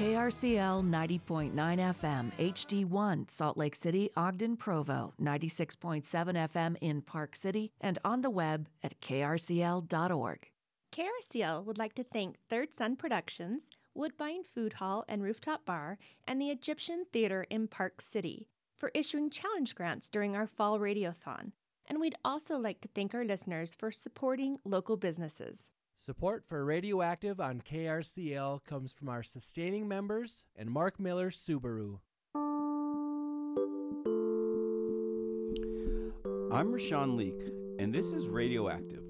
KRCL 90.9 FM, HD1, Salt Lake City, Ogden, Provo, 96.7 FM in Park City, and on the web at krcl.org. KRCL would like to thank Third Sun Productions, Woodbine Food Hall and Rooftop Bar, and the Egyptian Theater in Park City for issuing challenge grants during our fall radiothon. And we'd also like to thank our listeners for supporting local businesses. Support for Radioactive on KRCL comes from our sustaining members and Mark Miller Subaru. I'm Rashawn Leak, and this is Radioactive,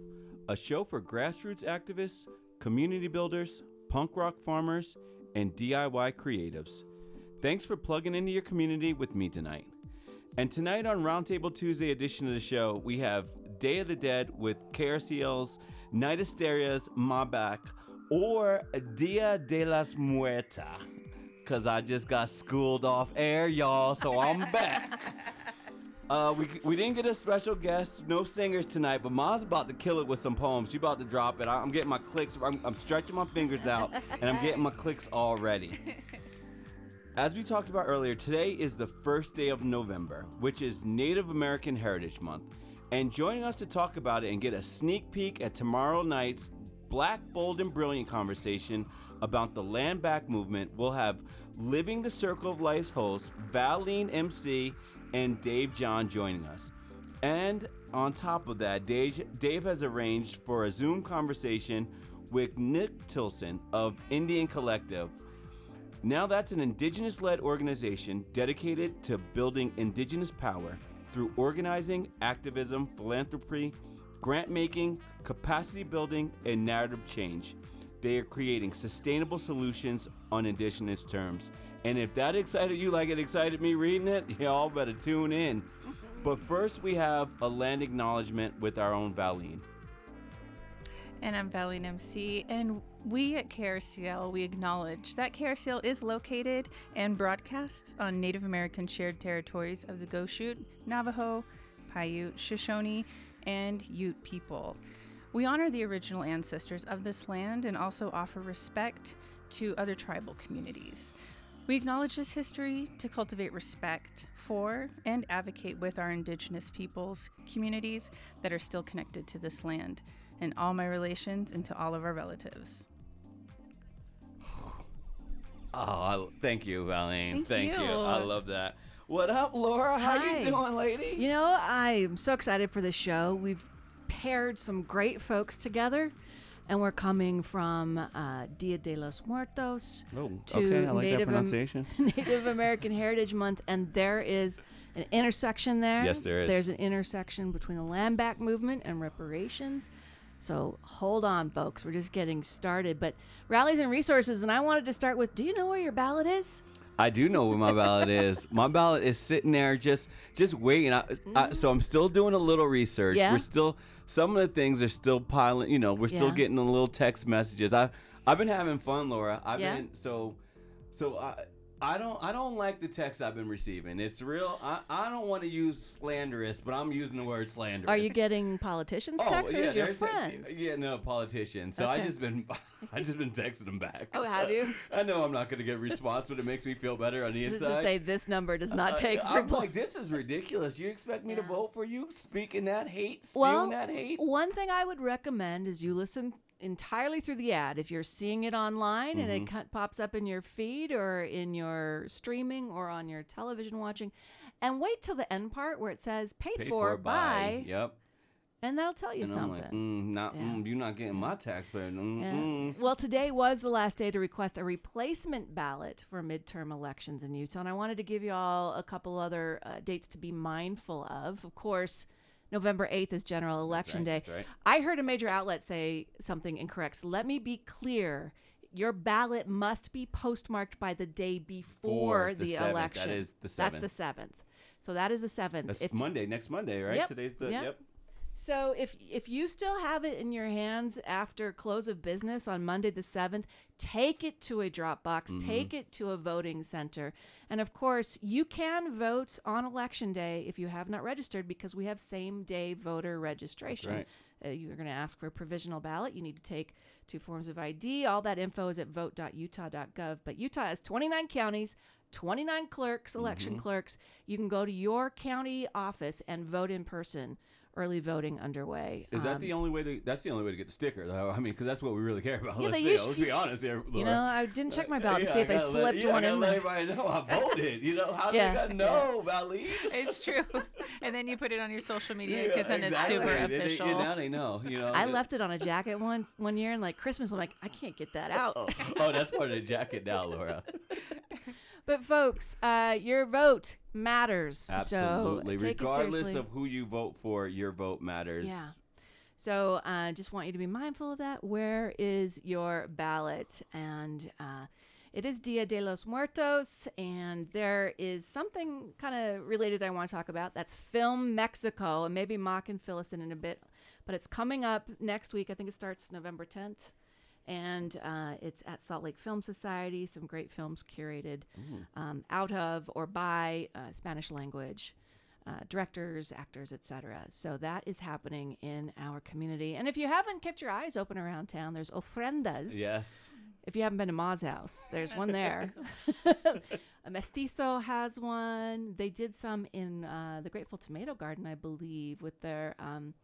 a show for grassroots activists, community builders, punk rock farmers, and DIY creatives. Thanks for plugging into your community with me tonight. And tonight on Roundtable Tuesday edition of the show, we have Day of the Dead with KRCL's Night Estéreo's Ma Black or Dia de las Muerta. Cause I just got schooled off air, y'all, so I'm back. Uh, we, we didn't get a special guest, no singers tonight, but Ma's about to kill it with some poems. She about to drop it. I, am getting my clicks. I'm, I'm stretching my fingers out, and I'm getting my clicks already. As we talked about earlier, today is the first day of November, which is Native American Heritage Month. And joining us to talk about it and get a sneak peek at tomorrow night's Black, Bold, and Brilliant conversation about the Land Back movement, we'll have Living the Circle of Life's host, Valine MC, and Dave John joining us. And on top of that, Dave, Dave has arranged for a Zoom conversation with Nick Tilsen of NDN Collective. Now, that's an indigenous led organization dedicated to building indigenous power through organizing, activism, philanthropy, grant making, capacity building, and narrative change. They are creating sustainable solutions on indigenous terms. And if that excited you like it excited me reading it, y'all better tune in. But first, we have a land acknowledgement with our own Valine. And I'm Valine MC, and we at KRCL, we acknowledge that KRCL is located and broadcasts on Native American shared territories of the Goshute, Navajo, Paiute, Shoshone, and Ute people. We honor the original ancestors of this land and also offer respect to other tribal communities. We acknowledge this history to cultivate respect for and advocate with our Indigenous peoples, communities that are still connected to this land, and all my relations and to all of our relatives. Oh, thank you, Valine. Thank you. you. I love that. What up, Laura? How Hi. you doing, lady? You know, I'm so excited for this show. We've paired some great folks together, and we're coming from uh, Dia de los Muertos Oh, to okay. I like Native, that Am- Native American Heritage Month, and there is an intersection there. Yes, there is. There's an intersection between the land back movement and reparations. So hold on, folks. We're just getting started. But rallies and resources, and I wanted to start with: Do you know where your ballot is? I do know where my ballot is. My ballot is sitting there, just just waiting. I, I, so I'm still doing a little research. Yeah? We're still some of the things are still piling. You know, we're still Yeah. getting the little text messages. I I've been having fun, Laura. I've Yeah? been so so. I, I don't I don't like the text I've been receiving. It's real. I, I don't want to use slanderous, but I'm using the word slanderous. Are you getting politicians' texts or is your they're te- friends? yeah, no, politicians. So I just been, I just been texting them back. Oh, have you? I know I'm not gonna get a response, but it makes me feel better on the inside. to say this number does not Uh, take I'm like, this is ridiculous. You expect me to vote for you? Speaking that hate, spewing well, that hate. one thing I would recommend is you listen entirely through the ad. If you're seeing it online and Mm-hmm. it cut, pops up in your feed or in your streaming or on your television watching, and wait till the end part where it says paid, Paid for, by. by, Yep. and that'll tell you And something. like, mm, not, Yeah. mm, you're not getting my tax bill. Mm, Yeah. mm. Well, today was the last day to request a replacement ballot for midterm elections in Utah. And I wanted to give you all a couple other uh, dates to be mindful of. Of course, November 8th is general election right, day. right. I heard a major outlet say something incorrect. So let me be clear. Your ballot must be postmarked by the day before For the the, election. is the 7th. That's the 7th. So that is the 7th. That's If- Monday, next Monday, right? Yep, Today's the yep. yep. So if if you still have it in your hands after close of business on Monday the 7th, take it to a drop box, take it to a voting center. And of course, you can vote on election day if you have not registered because we have same day voter registration. right. Uh, you're going to ask for a provisional ballot. You need to take two forms of ID. All that info is at vote.utah.gov. But Utah has 29 counties, 29 clerks, election Mm-hmm. clerks. You can go to your county office and vote in person. Early voting underway. Is that Um, the only way to? That's the only way to get the sticker, though. I mean, because that's what we really care about. Yeah, let's, they say, usually- let's be honest here, Laura. You know, I didn't check my ballot to Yeah, see I if they gotta let- slipped yeah, one I gotta in let everybody know I voted. You know, how do Yeah, they gotta know, Valley? It's true. and then you put it on your social media Yeah, because then exactly. it's super They- they- official. yeah, now they know. You know, I left it on a jacket once one year, and like Christmas, I'm like, I can't get that out. Oh, oh, that's part of the jacket now, Laura. But folks, uh, your vote matters. Absolutely. So Regardless of who you vote for, your vote matters. Yeah. So I uh, just want you to be mindful of that. Where is your ballot? And uh, it is Dia de los Muertos, and there is something kind of related I want to talk about. That's Film Mexico, and maybe Ma and us in in a bit. But it's coming up next week. I think it starts November 10th. And uh, it's at Salt Lake Film Society. Some great films curated um, out of or by uh, Spanish language uh, directors, actors, etc. So that is happening in our community. And if you haven't kept your eyes open around town, there's ofrendas. Yes. If you haven't been to Ma's house, there's one there. a Mestizo has one. They did some in uh, the Grateful Tomato Garden, I believe, with their um,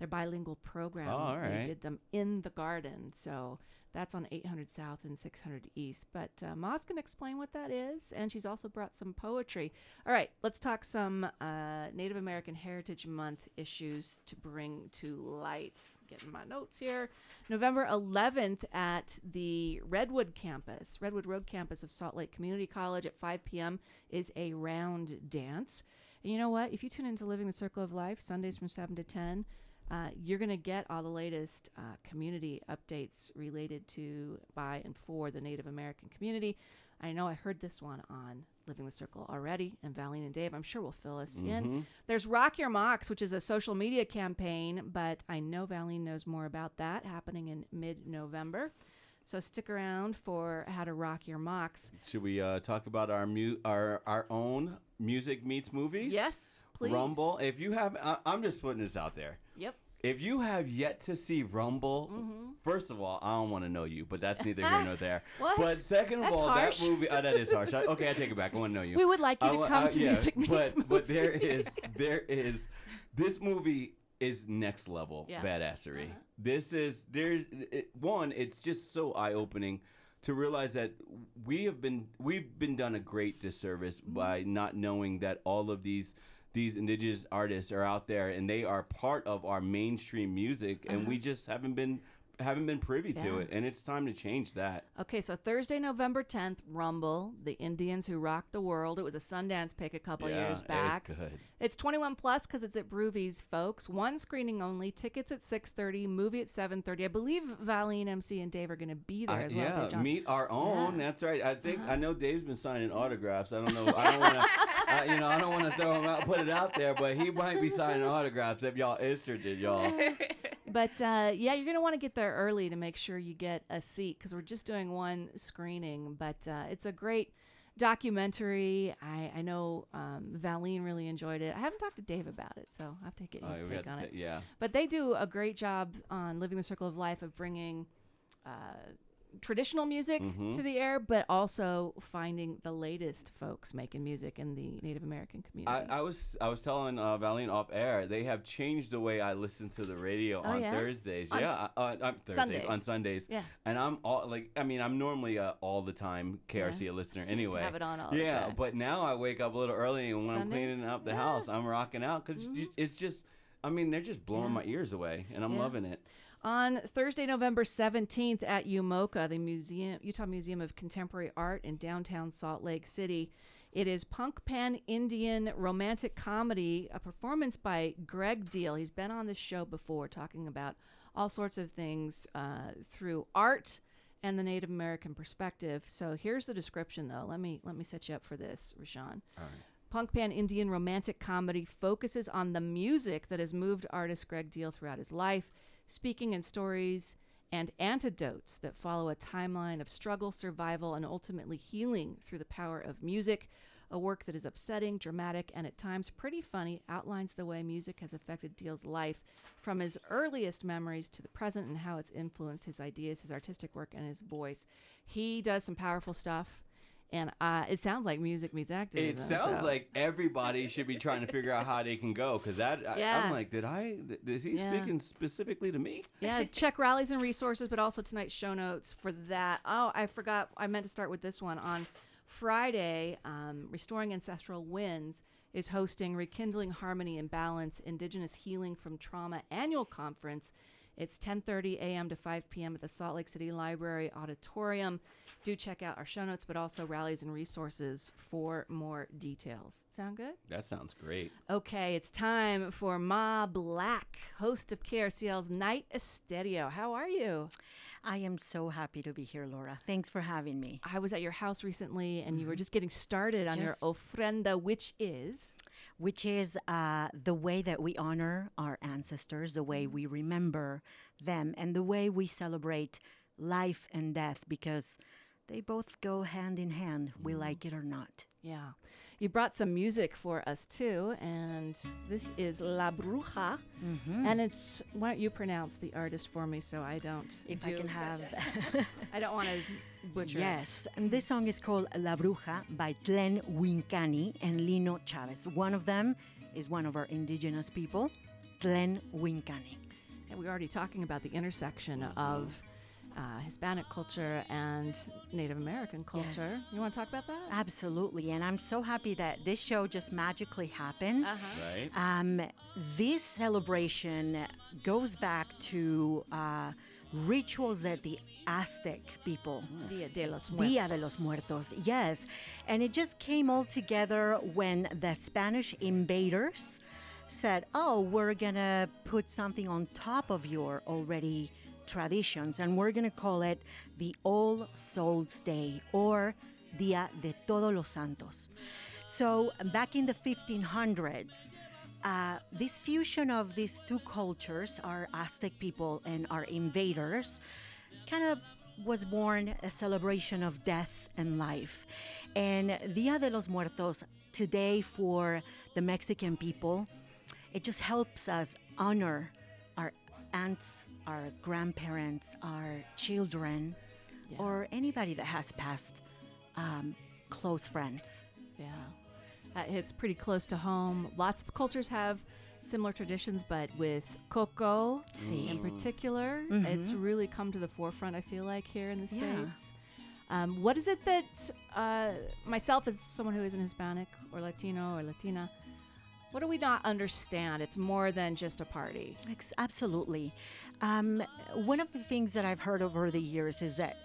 their bilingual program. Oh, all They right. did them in the garden. So that's on 800 South and 600 East. But uh, Ma's going to explain what that is, and she's also brought some poetry. All right, let's talk some uh, Native American Heritage Month issues to bring to light. Getting my notes here. November 11th at the Redwood campus, Redwood Road campus of Salt Lake Community College at 5 p.m. is a round dance. And you know what? If you tune into Living the Circle of Life Sundays from 7 to 10, uh, you're going to get all the latest uh, community updates related to, by, and for the Native American community. I know I heard this one on Living the Circle already, and Valine and Dave, I'm sure will fill us in. There's Rock Your Mocks, which is a social media campaign, but I know Valine knows more about that happening in mid November. So stick around for how to rock your mocks. Should we uh, talk about our mu- our our own music meets movies? Yes, please. Rumble. If you have, I- I'm just putting this out there. Yep. If you have yet to see Rumble, first of all, I don't want to know you, but that's neither here nor there. Mm-hmm. What? But second of That's all, harsh. that movie, oh, that is harsh. I, okay, I take it back. I want to know you. We would like you I to come uh, to yeah, Music Meets but, But there Movies. is, there is, this movie is next level Yeah. badassery. Uh-huh. This is there's it, one. It's just so eye opening to realize that we have been we've been done a great disservice Mm-hmm. by not knowing that all of these these indigenous artists are out there and they are part of our mainstream music and we just haven't been haven't been privy to Uh-huh. Yeah. it and it's time to change that Okay, so Thursday, November 10th, Rumble, the Indians who rocked the world. It was a Sundance pick a couple Yeah, years it's back. good. It's 21 plus because it's at Brewvies, folks. One screening only. Tickets at 6:30. Movie at 7:30. I believe Valine, MC, and Dave are going to be there I- as well. yeah, meet our own. Yeah. Uh-huh. That's right. I think I know Dave's been signing autographs. I don't know. I don't want to. you know, I don't want to throw him out, put it out there, but he might be signing autographs if y'all interested, y'all. But uh, yeah, you're going to want to get there early to make sure you get a seat because we're just doing one screening. But uh, it's a great documentary. I, I know um, Valine really enjoyed it. I haven't talked to Dave about it, so I have to get Uh, his take on it. yeah. But they do a great job on Living the Circle of Life of bringing uh, traditional music Mhm. to the air, but also finding the latest folks making music in the Native American community. I, I was I was telling uh, Valine off air they have changed the way I listen to the radio Oh, on yeah? Thursdays. On yeah, s- uh, uh, Thursdays Sundays. on Sundays. Yeah. and I'm all like I mean I'm normally a all the time KRC a listener anyway. have it on all the yeah, but now I wake up a little early and when I'm cleaning up the Yeah. Mm-hmm. house I'm rocking out because it's just I mean they're just blowing Yeah. my ears away and I'm Yeah. loving it. On Thursday, November 17th at UMOCA, the Museum, Utah Museum of Contemporary Art in downtown Salt Lake City, it is Punk Pan Indian romantic comedy, a performance by Greg Deal. He's been on this show before talking about all sorts of things uh, through art and the Native American perspective. So here's the description, though. Let me let me set you up for this, Rashawn. Punk Pan Indian romantic comedy focuses on the music that has moved artist Greg Deal throughout his life, speaking in stories and antidotes that follow a timeline of struggle, survival, and ultimately healing through the power of music. A work that is upsetting, dramatic, and at times pretty funny, outlines the way music has affected Deal's life from his earliest memories to the present and how it's influenced his ideas, his artistic work, and his voice. He does some powerful stuff, and uh, it sounds like music meets activism. It sounds so- like everybody should be trying to figure out how they can go because that I, Yeah. I'm like, did I? th- Is he Yeah. speaking specifically to me? yeah, check rallies and resources, but also tonight's show notes for that. Oh, I forgot. I meant to start with this one. On Friday, um, Restoring Ancestral Winds is hosting Rekindling Harmony and Balance Indigenous Healing from Trauma annual conference. It's 10:30 a.m. to 5 p.m. at the Salt Lake City Library Auditorium. Do check out our show notes, but also rallies and resources for more details. Sound good? That sounds great. Okay, it's time for Ma Black, host of KRCL's Night Estéreo. How are you? I am so happy to be here, Laura. Thanks for having me. I was at your house recently and you were mm-hmm. just getting started on your ofrenda, which is Which is uh, the way that we honor our ancestors, the way we remember them, and the way we celebrate life and death because they both go hand in hand, we mm-hmm. like it or not. yeah. You brought some music for us too, and this is La Bruja, mm-hmm. and it's why don't you pronounce the artist for me so I don't If do I can have. a- I don't want to butcher. it. Yes, and this song is called La Bruja by Glenn Wincani and Lino Chavez. One of them is one of our indigenous people, Glenn Wincani. And we're already talking about the intersection of uh, Hispanic culture and Native American culture. Yes. You want to talk about that? Absolutely, and I'm so happy that this show just magically happened. Uh-huh. Right? Um, this celebration goes back to uh, rituals that the Aztec people Dia de los Muertos. Dia de los Muertos, yes. And it just came all together when the Spanish invaders said, Oh, we're gonna put something on top of your already traditions, and we're gonna call it the All Souls Day or Dia de Todos los Santos. So back in the 1500s, uh, this fusion of these two cultures, our Aztec people and our invaders, kind of was born a celebration of death and life. And Dia de los Muertos today for the Mexican people, it just helps us honor our aunts, our grandparents, our children, or anybody that has passed, um, close friends. Yeah. That hits pretty close to home. Lots of cultures have similar traditions, but with coco Sí. in particular, it's really come to the forefront, I feel like, here in the Yeah. States. Um, what is it that uh, myself, as someone who isn't Hispanic or Latino or Latina, what do we not understand? It's more than just a party. Absolutely. Um, one of the things that I've heard over the years is that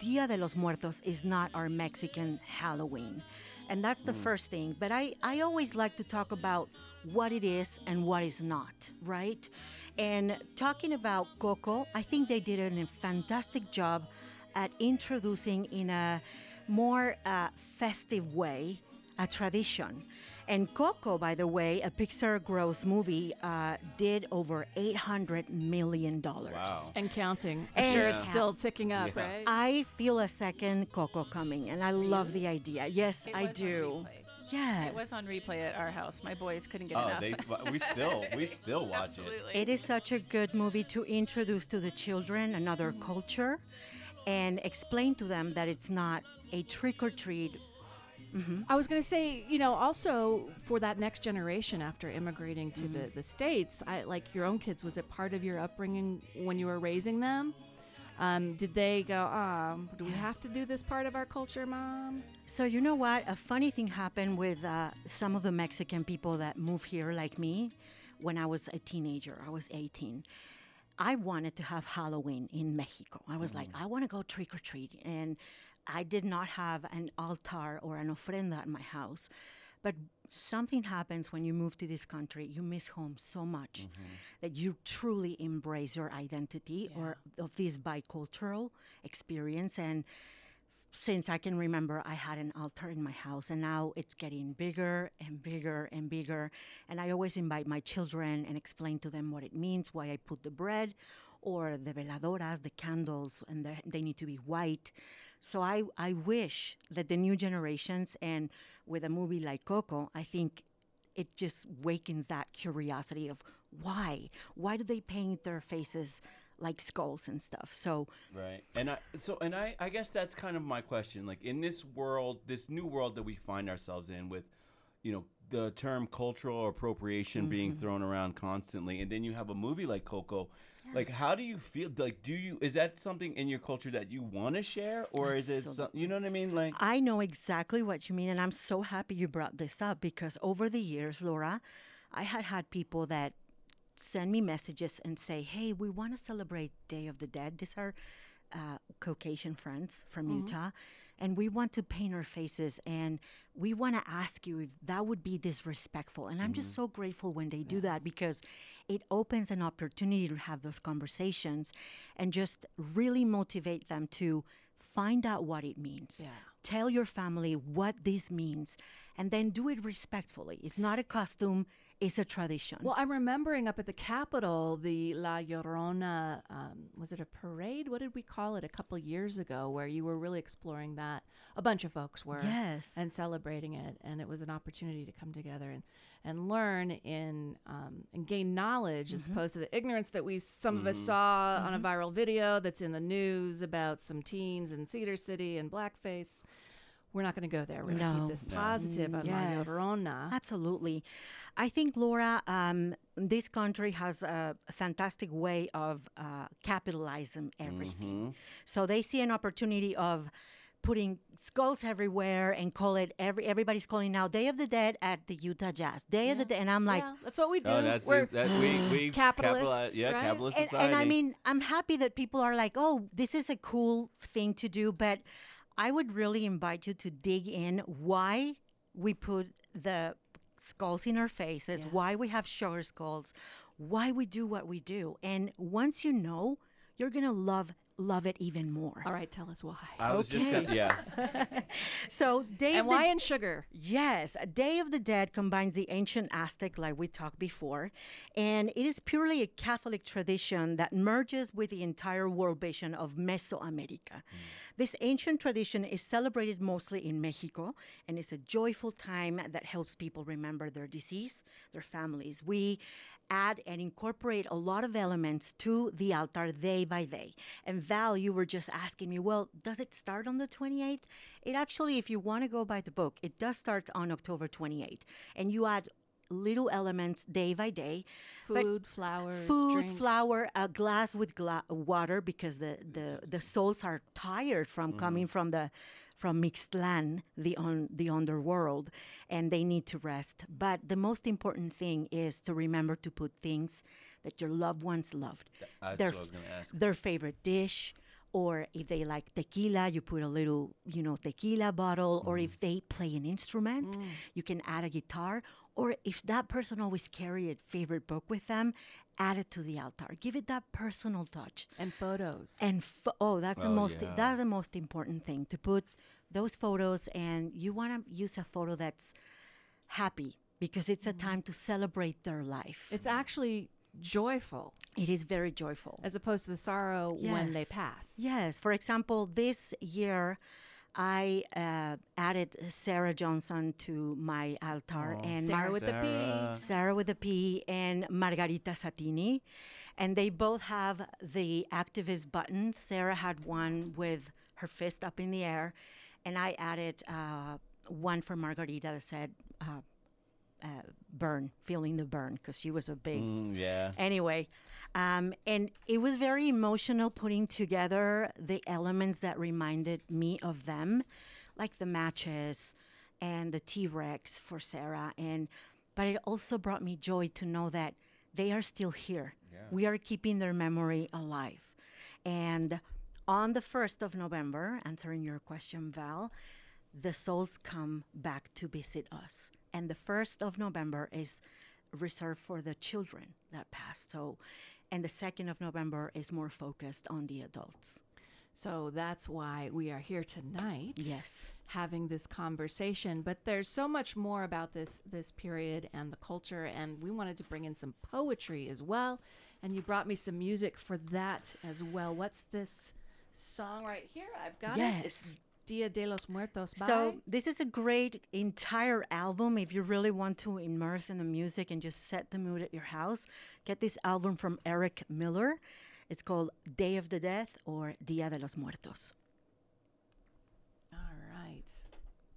Dia de los Muertos is not our Mexican Halloween. And that's the first thing. But I, I always like to talk about what it is and what is not, right? And talking about Coco, I think they did a fantastic job at introducing in a more uh, festive way a tradition. And Coco, by the way, a Pixar gross movie, uh, did over $800 million. Wow. And counting. I'm And sure it's Yeah. still ticking up, Yeah. right? I feel a second Coco coming, and I love the idea. Yes, It I do. replay. Yes. It was on replay at our house. My boys couldn't get Oh, enough. they, we still we still watch it. Absolutely. It is such a good movie to introduce to the children another culture and explain to them that it's not a trick or treat. I was going to say, you know, also for that next generation after immigrating to the, the States, I, like your own kids, was it part of your upbringing when you were raising them? Um, did they go, ah, do we have to do this part of our culture, mom? So, you know what? A funny thing happened with uh, some of the Mexican people that moved here, like me, when I was a teenager. I was 18. I wanted to have Halloween in Mexico. I was like, I want to go trick or treat. And I did not have an altar or an ofrenda at my house. But something happens when you move to this country. You miss home so much mm-hmm. that you truly embrace your identity or of this bicultural experience. And since I can remember, I had an altar in my house, and now it's getting bigger and bigger and bigger. And I always invite my children and explain to them what it means, why I put the bread or the veladoras, the candles, and the, they need to be white. So I, I wish that the new generations, and with a movie like Coco, I think it just wakens that curiosity of why? Why do they paint their faces like skulls and stuff? So Right. And I so and I I guess that's kind of my question. Like in this world, this new world that we find ourselves in with you know the term cultural appropriation being mm-hmm. thrown around constantly and then you have a movie like Coco. Like how do you feel like do you is that something in your culture that you want to share or is it some, you know what I mean? Like I know exactly what you mean, and I'm so happy you brought this up because over the years, Laura, I had had people that send me messages and say, "Hey, we want to celebrate Day of the Dead." These are uh, Caucasian friends from Utah, and we want to paint our faces, and we want to ask you if that would be disrespectful. And I'm just mm-hmm. so grateful when they do that because it opens an opportunity to have those conversations and just really motivate them to find out what it means Yeah. tell your family what this means and then do it respectfully it's not a costume it's a tradition Well, I'm remembering up at the Capitol, the La Llorona, um, was it a parade? What did we call it a couple years ago where you were really exploring that? A bunch of folks were. Yes. And celebrating it. And it was an opportunity to come together and, and learn in, um, and gain knowledge as opposed to the ignorance that we, some of us saw on a viral video that's in the news about some teens in Cedar City and blackface. We're not going to go there. We're going to No. keep this positive on La Yes. Llorona. Absolutely. I think, Laura, um, this country has a fantastic way of uh, capitalizing everything. So they see an opportunity of putting skulls everywhere and call it every everybody's calling now Day of the Dead at the Utah Jazz. Day of the Dead and I'm like yeah, that's what we do. Oh, that's We're that we we capitalists, capitalize- yeah, right? capitalist and, society. and I mean, I'm happy that people are like, oh, this is a cool thing to do, but I would really invite you to dig in why we put the skulls in our faces, why we have sugar skulls, why we do what we do. And once you know, you're going to love love it even more. All right, tell us why. I was just gonna, yeah. So, Day and of the why in sugar? Yes, Day of the Dead combines the ancient Aztec, like we talked before, and it is purely a Catholic tradition that merges with the entire world vision of Mesoamerica. Hmm. This ancient tradition is celebrated mostly in Mexico, and it's a joyful time that helps people remember their disease, their families. We add and incorporate a lot of elements to the altar day by day. And Val, you were just asking me, well, does it start on the 28th? It actually, if you want to go by the book, it does start on October 28th. And you add little elements day by day. Food, flowers, food, drink. flour, a glass with gla- water because the, the, the souls are tired from mm-hmm. coming from the from mixed land, the on the underworld, and they need to rest. But the most important thing is to remember to put things that your loved ones loved. That's their, what I was gonna ask. Their favorite dish, or if they like tequila, you put a little, you know, tequila bottle. Or if mm. they play an instrument, mm. you can add a guitar. Or if that person always carry a favorite book with them, add it to the altar. Give it that personal touch. and photos. And f- oh, that's the Oh, most yeah. that's the most important thing to put those photos. And you want to use a photo that's happy because it's a mm-hmm. time to celebrate their life. it's actually joyful it is very joyful. as opposed to the sorrow when they pass. Yes. For example, this year I uh, added Sarah Johnson to my altar and Sarah Mar- with the Sarah. P. Sarah with a P and Margarita Satini. And they both have the activist button. Sarah had one with her fist up in the air, and I added uh, one for Margarita that said, uh, uh, burn, feeling the burn, because she was a big Mm, yeah. anyway um, and it was very emotional putting together the elements that reminded me of them like the matches and the t-rex for sarah and but it also brought me joy to know that they are still here Yeah. we are keeping their memory alive and on the 1st of november answering your question val the souls come back to visit us. And the 1st of November is reserved for the children that passed. So, and the 2nd of November is more focused on the adults. So that's why we are here tonight. Yes. having this conversation but there's so much more about this this period and the culture and we wanted to bring in some poetry as well and you brought me some music for that as well what's this song right here i've got it it's Yes. Dia de los muertos by So this is a great entire album if you really want to immerse in the music and just set the mood at your house. Get this album from Eric Miller. It's called Day of the Death or Dia de los Muertos. all right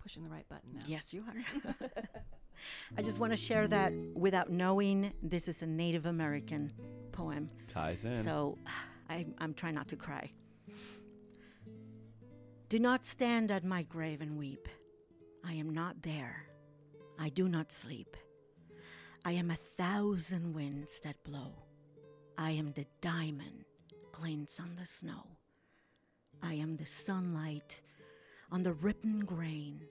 pushing the right button now Yes, you are. I just want to share that without knowing this is a Native American poem. Ties in. So I, I'm trying not to cry. Do not stand at my grave and weep. I am not there. I do not sleep. I am a thousand winds that blow. I am the diamond glints on the snow. I am the sunlight on the ripened grain.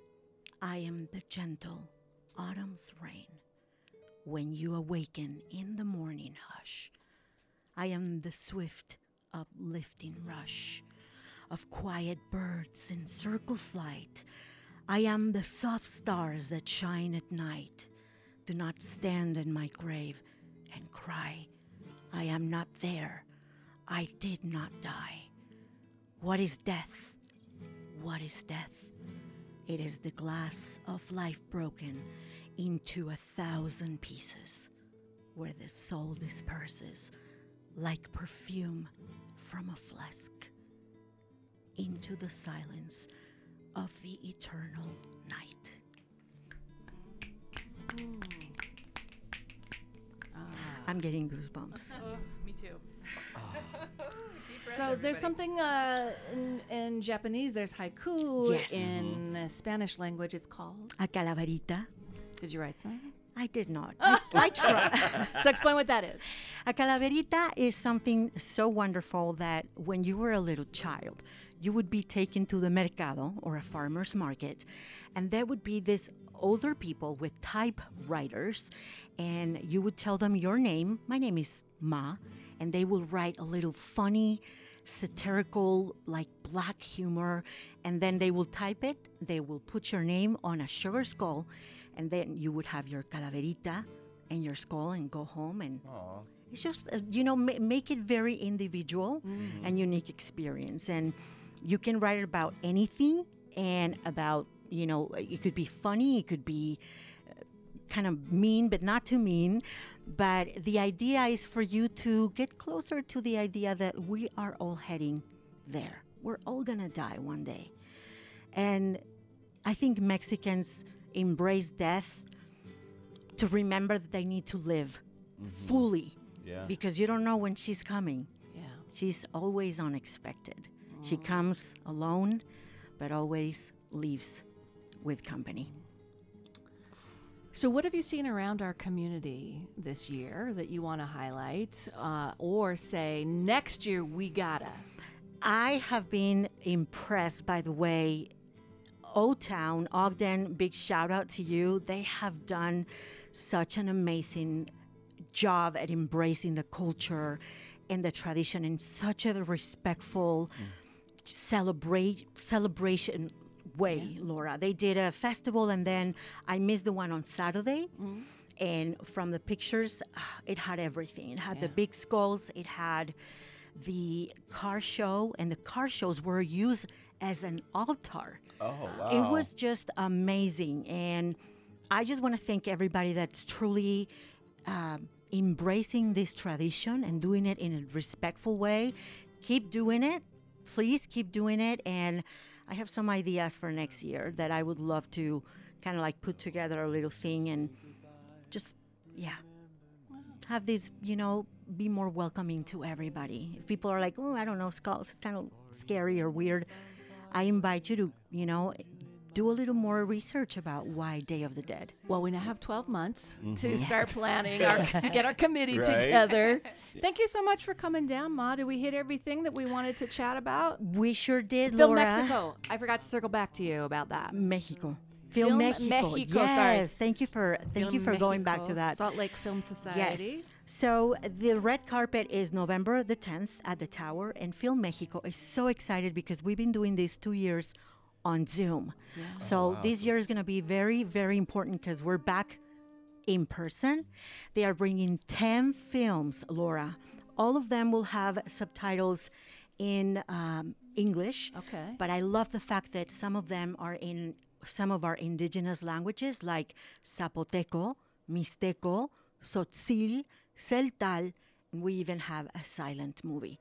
I am the gentle autumn's rain. When you awaken in the morning hush, I am the swift, uplifting rush of quiet birds in circle flight. I am the soft stars that shine at night. Do not stand in my grave and cry. I am not there. I did not die. What is death? What is death? It is the glass of life broken into a thousand pieces, where the soul disperses like perfume from a flask into the silence of the eternal night. I'm getting goosebumps. Me too. so there's something uh, in, in japanese there's haiku Yes. in uh, spanish language it's called A calaverita. did you write something I did not. I, I tried. so explain what that is A calaverita is something so wonderful that when you were a little child, you would be taken to the mercado or a farmer's market, and there would be this older people with typewriters, and you would tell them your name. My name is Ma, and they will write a little funny, satirical, like black humor, and then they will type it. They will put your name on a sugar skull, and then you would have your calaverita and your skull and go home and it's just uh, you know ma- make it very individual and unique experience. And you can write about anything and about you know it could be funny it could be uh, kind of mean but not too mean. But the idea is for you to get closer to the idea that we are all heading there. We're all gonna die one day. And i think mexicans embrace death to remember that they need to live fully yeah. because you don't know when she's coming. yeah She's always unexpected. She comes alone, but always leaves with company. So, what have you seen around our community this year that you want to highlight, uh, or say next year we gotta? I have been impressed by the way O Town, Ogden, big shout out to you. They have done such an amazing job at embracing the culture and the tradition in such a respectful celebrate celebration way, Laura. They did a festival and then I missed the one on Saturday. And from the pictures, ah, it had everything. It had the big skulls, it had the car show, and the car shows were used as an altar. Oh wow. It was just amazing. And I just want to thank everybody that's truly um, embracing this tradition and doing it in a respectful way. Keep doing it. Please keep doing it. And I have some ideas for next year that I would love to kind of like put together a little thing and just, yeah, have this, you know, be more welcoming to everybody. If people are like, oh, I don't know, skulls, it's kind of scary or weird, I invite you to, you know, do a little more research about why Day of the Dead. Well, we now have 12 months Mm-hmm. to start planning, our, get our committee Right. together. Thank you so much for coming down, Ma. Did we hit everything that we wanted to chat about? We sure did, Film Laura. Mexico. I forgot to circle back to you about that. Mexico. Film, Film Mexico. Mexico, sorry. Yes. Thank you for thank you Film for going back to that. Salt Lake Film Society. Yes. So the red carpet is November the 10th at the Tower, and Film Mexico is so excited because we've been doing this two years on Zoom. So this year is going to be very, very important because we're back in person. They are bringing 10 films, Laura. All of them will have subtitles in um, English. Okay. But I love the fact that some of them are in some of our indigenous languages like Zapoteco, Mixteco, Tzotzil, Tzeltal, and we even have a silent movie.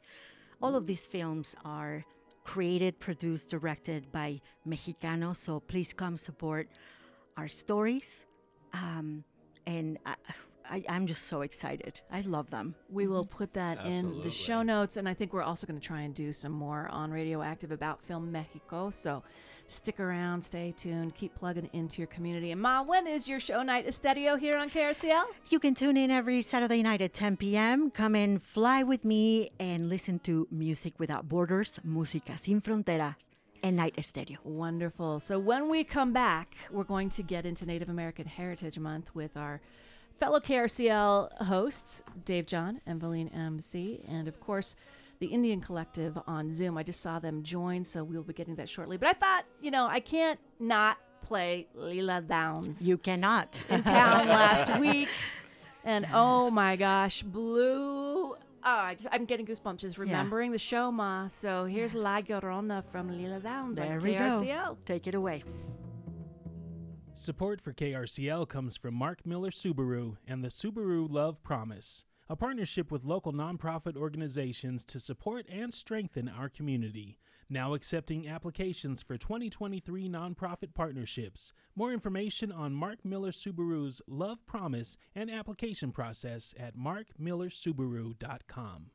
All of these films are created, produced, directed by Mexicanos, so please come support our stories. Um, and I, I, I'm just so excited. I love them. We will put that in the show notes, and I think we're also going to try and do some more on Radioactive about Film Mexico. So stick around, stay tuned, keep plugging into your community. And Ma, when is your show night Estéreo here on KRCL? You can tune in every Saturday night at 10 p.m. Come and fly with me and listen to Music Without Borders, Música Sin Fronteras, and Night Stereo. Wonderful. So when we come back, we're going to get into Native American Heritage Month with our fellow KRCL hosts, Dave John and Valine MC, and of course, the NDN Collective on Zoom. I just saw them join, so we'll be getting that shortly. But I thought, you know, I can't not play Lila Downs You cannot. in town last week. And oh my gosh, Blue. Oh, I just, I'm getting goosebumps just remembering the show, Ma. So here's La Llorona from Lila Downs There on we KRCL. go. Take it away. Support for KRCL comes from Mark Miller Subaru and the Subaru Love Promise, a partnership with local nonprofit organizations to support and strengthen our community. Now accepting applications for 2023 nonprofit partnerships. More information on Mark Miller Subaru's Love Promise and application process at markmillersubaru.com.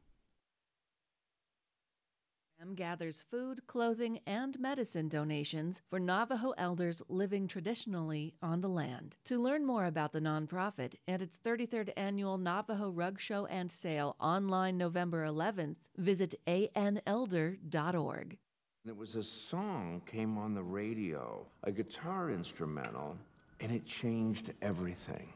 Gathers food, clothing, and medicine donations for Navajo elders living traditionally on the land. To learn more about the nonprofit and its 33rd annual Navajo Rug Show and Sale online November 11th, visit anelder.org. There was a song came on the radio, a guitar instrumental, and it changed everything.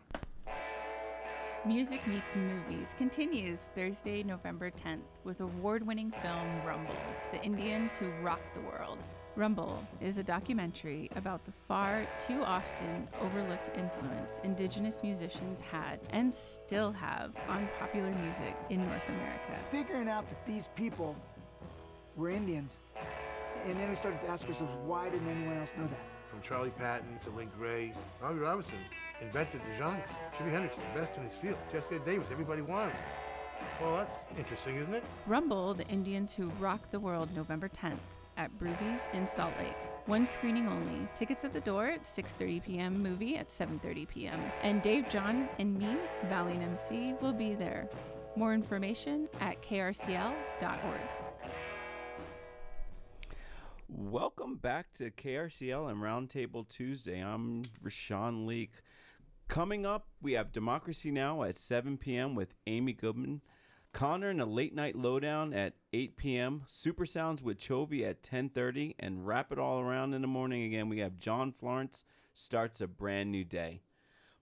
Music Meets Movies continues Thursday, November 10th with award winning film Rumble The Indians Who Rocked the World. Rumble is a documentary about the far too often overlooked influence Indigenous musicians had and still have on popular music in North America. figuring out that these people were Indians. And then we started to ask ourselves, why didn't anyone else know that? From Charlie Patton to Link Wray. Robbie Robertson invented the genre. Jimi Hendrix, the best in his field. Jesse Davis, everybody wanted him. Well, that's interesting, isn't it? Rumble, the Indians Who Rock the World, November 10th at Brewvies in Salt Lake. One screening only. Tickets at the door at 6:30 p.m. Movie at 7:30 p.m. And Dave, John, and me, Valine MC, will be there. More information at krcl.org. Welcome back to KRCL and Roundtable Tuesday. I'm Rashawn Leak. Coming up, we have Democracy Now! at 7 p.m. with Amy Goodman. Connor and a late night lowdown at 8 p.m. Super Sounds with Chovy at 10:30, and wrap it all around in the morning again. We have John Florence starts a brand new day.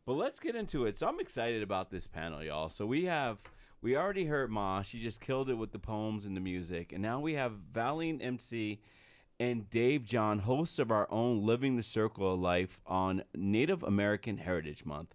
But let's get into it. So I'm excited about this panel, y'all. So we have we already heard Ma. She just killed it with the poems and the music, and now we have Valine MC and Dave John, hosts of our own Living the Circle of Life on Native American Heritage Month.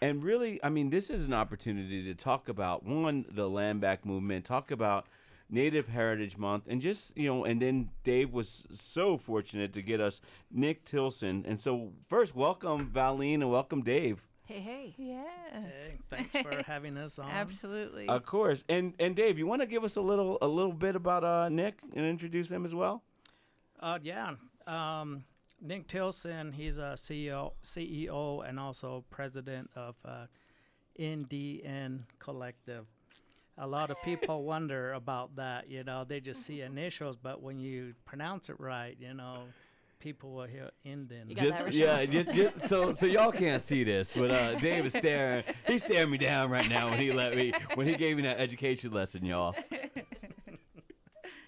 And really, I mean, this is an opportunity to talk about one, the land back movement, talk about Native Heritage Month, and just, you know, and then Dave was so fortunate to get us Nick Tilsen. And so, first, welcome Valine and welcome Dave. Hey, hey. Yeah. Hey, thanks for having us on. Absolutely. Of course. And and Dave, you want to give us a little a little bit about uh, Nick and introduce him as well? Uh, yeah. Um, Nick Tilsen, he's a CEO, CEO and also president of uh, NDN Collective. A lot of people wonder about that. You know, they just see initials, but when you pronounce it right, you know, people will hear Indian. You got that, Rashawn? yeah, just, just so so y'all can't see this, but uh, Dave is staring. He's staring me down right now when he let me when he gave me that education lesson, y'all.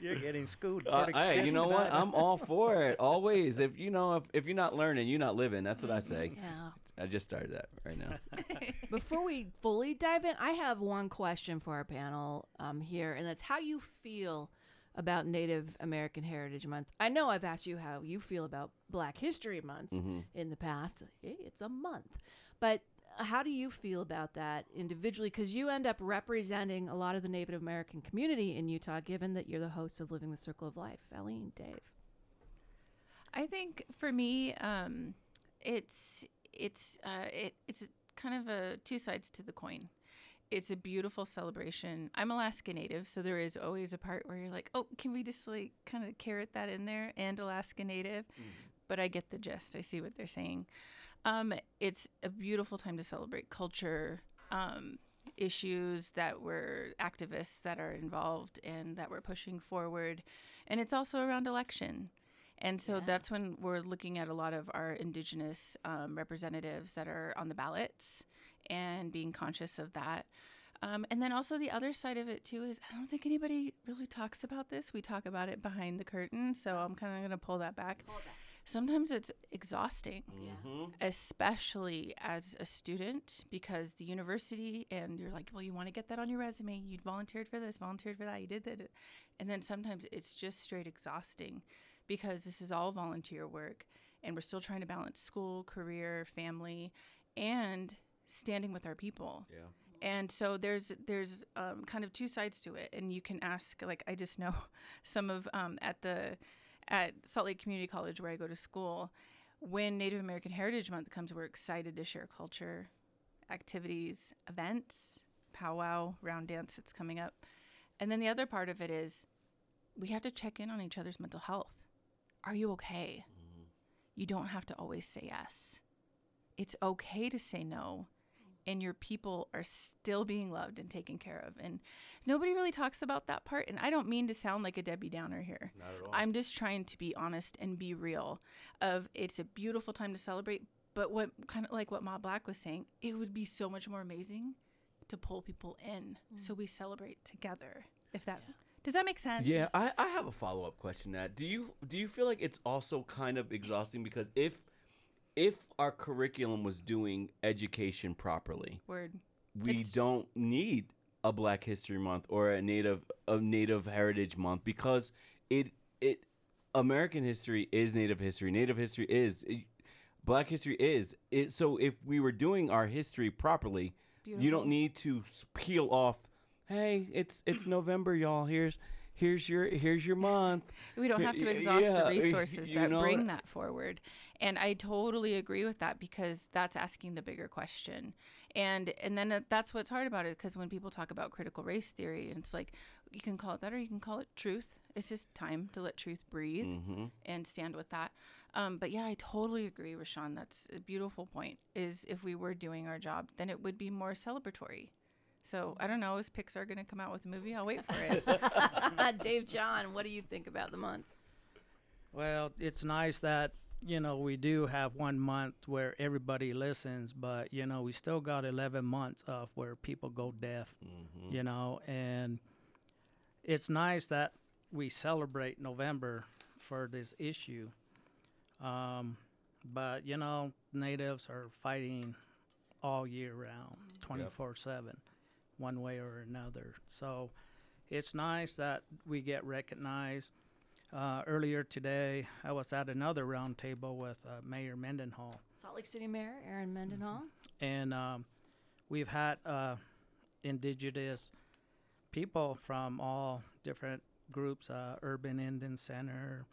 You're getting schooled. Uh, hey, you know what? I'm all for it. Always. If you know, if, if you're not learning, you're not living. That's what I say. Yeah. I just started that right now. Before we fully dive in, I have one question for our panel um, here, and that's how you feel about Native American Heritage Month. I know I've asked you how you feel about Black History Month Mhm. in the past. Hey, It's a month. But how do you feel about that individually? Because you end up representing a lot of the Native American community in Utah, given that you're the host of Living the Circle of Life. Eileen, Dave. I think for me, um, it's it's uh, it, it's kind of a two sides to the coin. It's a beautiful celebration. I'm Alaska Native, so there is always a part where you're like, oh, can we just like kind of carrot that in there and Alaska Native? But I get the gist. I see what they're saying. Um, it's a beautiful time to celebrate culture, um, issues that were activists that are involved and that we're pushing forward. And it's also around election. And so that's when we're looking at a lot of our indigenous um, representatives that are on the ballots and being conscious of that. Um, and then also the other side of it too is I don't think anybody really talks about this. We talk about it behind the curtain, so I'm kind of going to pull that back. Sometimes it's exhausting, especially as a student, because the university and you're like, well, you want to get that on your resume. You volunteered for this, volunteered for that, you did that, and then sometimes it's just straight exhausting because this is all volunteer work and we're still trying to balance school, career, family, and standing with our people. Yeah. And so there's there's um, kind of two sides to it, and you can ask like I just know some of um, at the at Salt Lake Community College where I go to school. When Native American Heritage Month comes, we're excited to share culture, activities, events, powwow, round dance that's coming up, and then the other part of it is we have to check in on each other's mental health. Are you okay? Mm-hmm. You don't have to always say yes. It's okay to say no, and your people are still being loved and taken care of. And nobody really talks about that part. And I don't mean to sound like a Debbie Downer here. Not at all. I'm just trying to be honest and be real. Of it's a beautiful time to celebrate, but what kind of like what Ma Black was saying, it would be so much more amazing to pull people in mm. so we celebrate together. If that does that make sense? Yeah, I, I have a follow up question. That do you do you feel like it's also kind of exhausting because if if our curriculum was doing education properly, Word. we It's- don't need a Black History Month or a Native a Native Heritage Month because it it American history is Native history. Native history is Black history is it. So if we were doing our history properly, you don't need to peel off. Hey, it's it's November, y'all. Here's here's your here's your month. We don't have to exhaust yeah, the resources that know, bring that forward. And I totally agree with that because that's asking the bigger question. And and then that's what's hard about it because when people talk about critical race theory, it's like you can call it that or you can call it truth. It's just time to let truth breathe Mhm. and stand with that. Um, but yeah, I totally agree with Sean. That's a beautiful point. Is if we were doing our job, then it would be more celebratory. So I don't know. Is Pixar going to come out with a movie? I'll wait for it. Dave John, what do you think about the month? Well, it's nice that you know we do have one month where everybody listens, but you know we still got 11 months of where people go deaf. Mm-hmm. You know, and it's nice that we celebrate November for this issue. Um, but you know, natives are fighting all year round, 24 7, one way or another. So it's nice that we get recognized. Uh, earlier today, I was at another roundtable with uh, Mayor Mendenhall, Salt Lake City Mayor Erin Mendenhall. and um, we've had uh, indigenous people from all different groups uh, urban indian center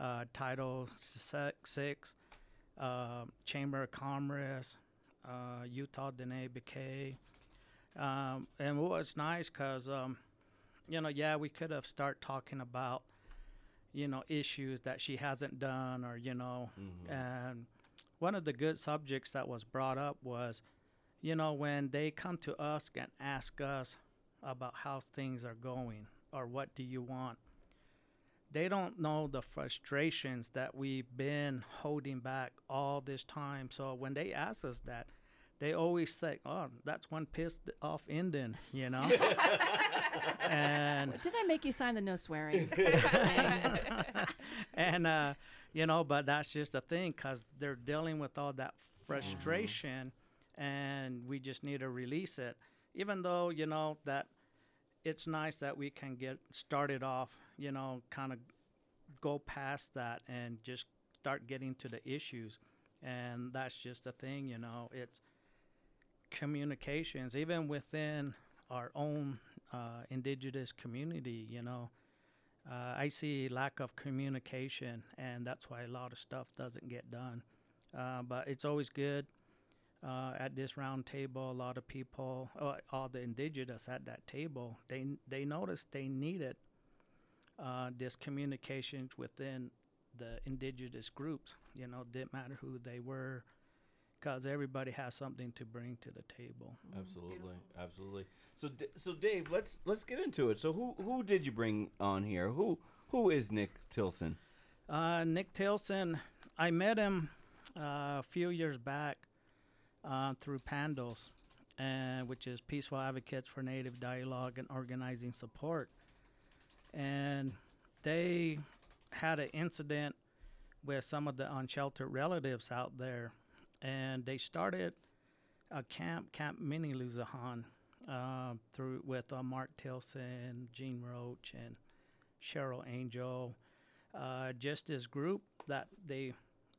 uh, title six uh, chamber of commerce uh, utah Diné Bikéyah um, and what was nice because um, you know yeah we could have start talking about you know issues that she hasn't done or you know and one of the good subjects that was brought up was you know when they come to us and ask us about how things are going or what do you want they don't know the frustrations that we've been holding back all this time. So when they ask us that they always think oh that's one pissed off indian you know and Didn't I make you sign the no swearing? and uh, you know, but that's just the thing because they're dealing with all that frustration, and we just need to release it. Even though you know that it's nice that we can get started off, you know, kind of go past that and just start getting to the issues. And that's just the thing, you know, it's communications, even within our own uh, indigenous community, you know. Uh, I see lack of communication, and that's why a lot of stuff doesn't get done. Uh, but it's always good uh, at this round table. A lot of people, uh, all the indigenous at that table, they they noticed they needed uh, this communication within the indigenous groups. You know, didn't matter who they were, because everybody has something to bring to the table. Absolutely, absolutely. So, so Dave, let's let's get into it. So, who who did you bring on here? Who who is Nick Tilsen? Uh, Nick Tilsen, I met him uh, a few years back uh, through Pandos, and which is Peaceful Advocates for Native Dialogue and Organizing Support, and they had an incident with some of the unsheltered relatives out there, and they started a camp, Camp Mni Luzahan, uh, through with uh, Mark Tilsen, Gene Roach, and Cheryl Angel. Uh, just this group that they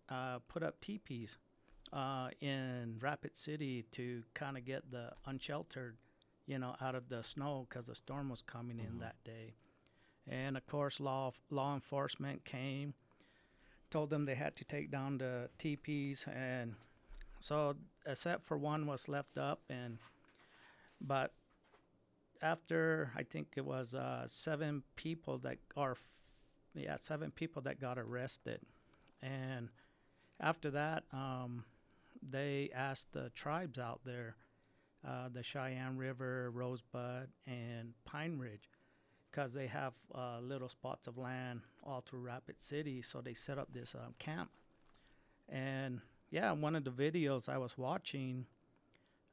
uh, put up teepees uh, in Rapid City to kind of get the unsheltered, you know, out of the snow because the storm was coming in that day. And of course, law law enforcement came, told them they had to take down the teepees, and so except for one was left up, and but after I think it was uh, seven people that are, f- yeah, seven people that got arrested, and after that, um, they asked the tribes out there, uh, the Cheyenne River, Rosebud, and Pine Ridge, because they have uh, little spots of land all through Rapid City, so they set up this uh, camp. And yeah, one of the videos I was watching,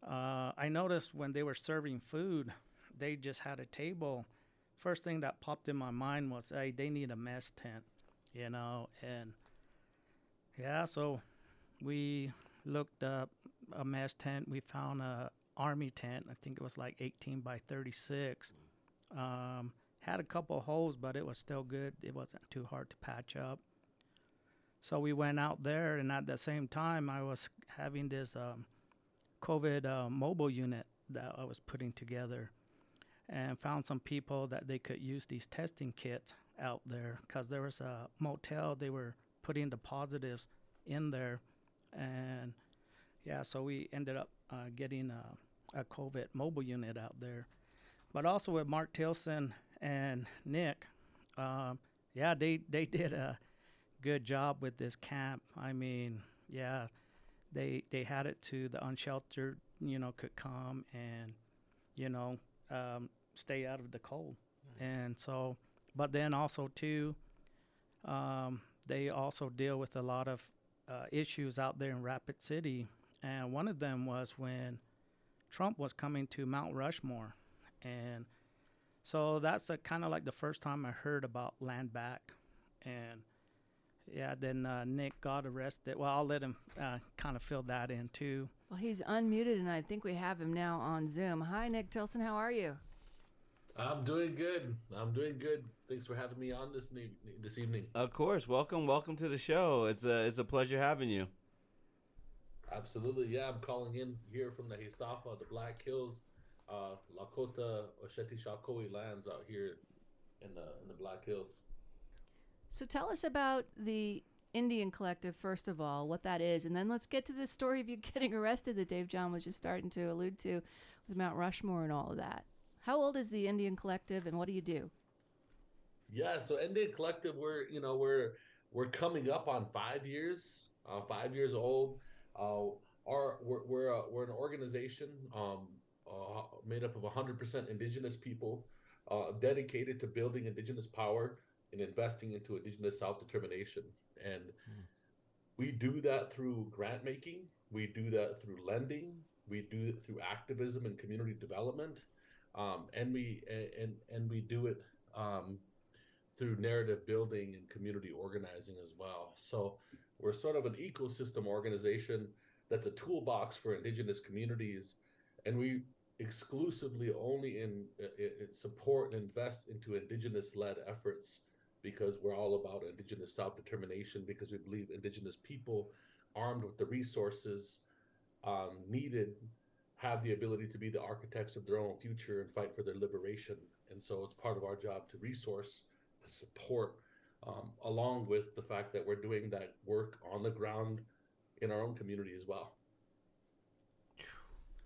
uh, I noticed when they were serving food, they just had a table. First thing that popped in my mind was, hey, they need a mess tent, you know, and yeah, so we looked up a mess tent. We found a army tent. I think it was like 18 by 36. Um, had a couple holes, but it was still good. It wasn't too hard to patch up. So we went out there, and at the same time, I was having this um, COVID uh, mobile unit that I was putting together, and found some people that they could use these testing kits out there because there was a motel they were putting the positives in there, and yeah, so we ended up uh, getting a, a COVID mobile unit out there, but also with Mark Tilsen and Nick, um, yeah, they they did a good job with this camp. I mean, yeah, they they had it to the unsheltered, you know, could come and, you know, um, stay out of the cold, and so, but then also too, um, they also deal with a lot of uh, issues out there in Rapid City, and one of them was when Trump was coming to Mount Rushmore, and so that's kind of like the first time I heard about land back, and yeah, then uh, Nick got arrested. Well, I'll let him uh, kind of fill that in too. Well, he's unmuted, and I think we have him now on Zoom. Hi, Nick Tilsen. How are you? I'm doing good. I'm doing good. Thanks for having me on this ne- this evening. Of course, welcome, welcome to the show. It's a it's a pleasure having you. Absolutely, yeah. I'm calling in here from the Hesapa, the Black Hills, uh, Lakota Oceti Sakowin lands out here in the in the Black Hills. So tell us about the NDN Collective, first of all, what that is, and then let's get to the story of you getting arrested that Dave John was just starting to allude to with Mount Rushmore and all of that. How old is the NDN Collective, and what do you do? Yeah, so NDN Collective, we're you know we're we're coming up on five years, uh, five years old. Uh, our we're we're, a, we're an organization um, uh, made up of 100% Indigenous people, uh, dedicated to building Indigenous power and investing into Indigenous self determination. And we do that through grant making. We do that through lending. We do it through activism and community development, um, and we and and we do it um, through narrative building and community organizing as well. So we're sort of an ecosystem organization that's a toolbox for indigenous communities, and we exclusively only in, in support and invest into indigenous-led efforts because we're all about indigenous self-determination because we believe indigenous people armed with the resources um, needed have the ability to be the architects of their own future and fight for their liberation. And so it's part of our job to resource to support um, along with the fact that we're doing that work on the ground in our own community as well.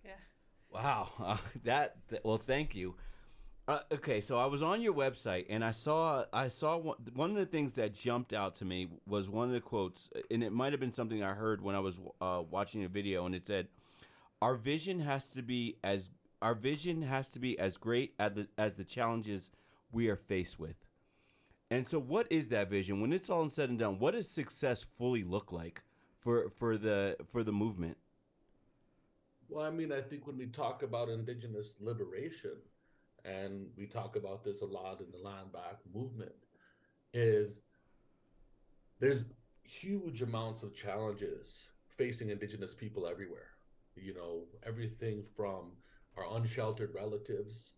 Yeah. Wow, uh, that, that well, thank you. Uh, okay, so I was on your website and I saw I saw one, one of the things that jumped out to me was one of the quotes, and it might have been something I heard when I was uh, watching a video, and it said, "Our vision has to be as our vision has to be as great as the as the challenges we are faced with." And so, what is that vision? When it's all said and done, what does success fully look like for for the for the movement? Well, I mean, I think when we talk about indigenous liberation, and we talk about this a lot in the land back movement, is there's huge amounts of challenges facing indigenous people everywhere. You know, everything from our unsheltered relatives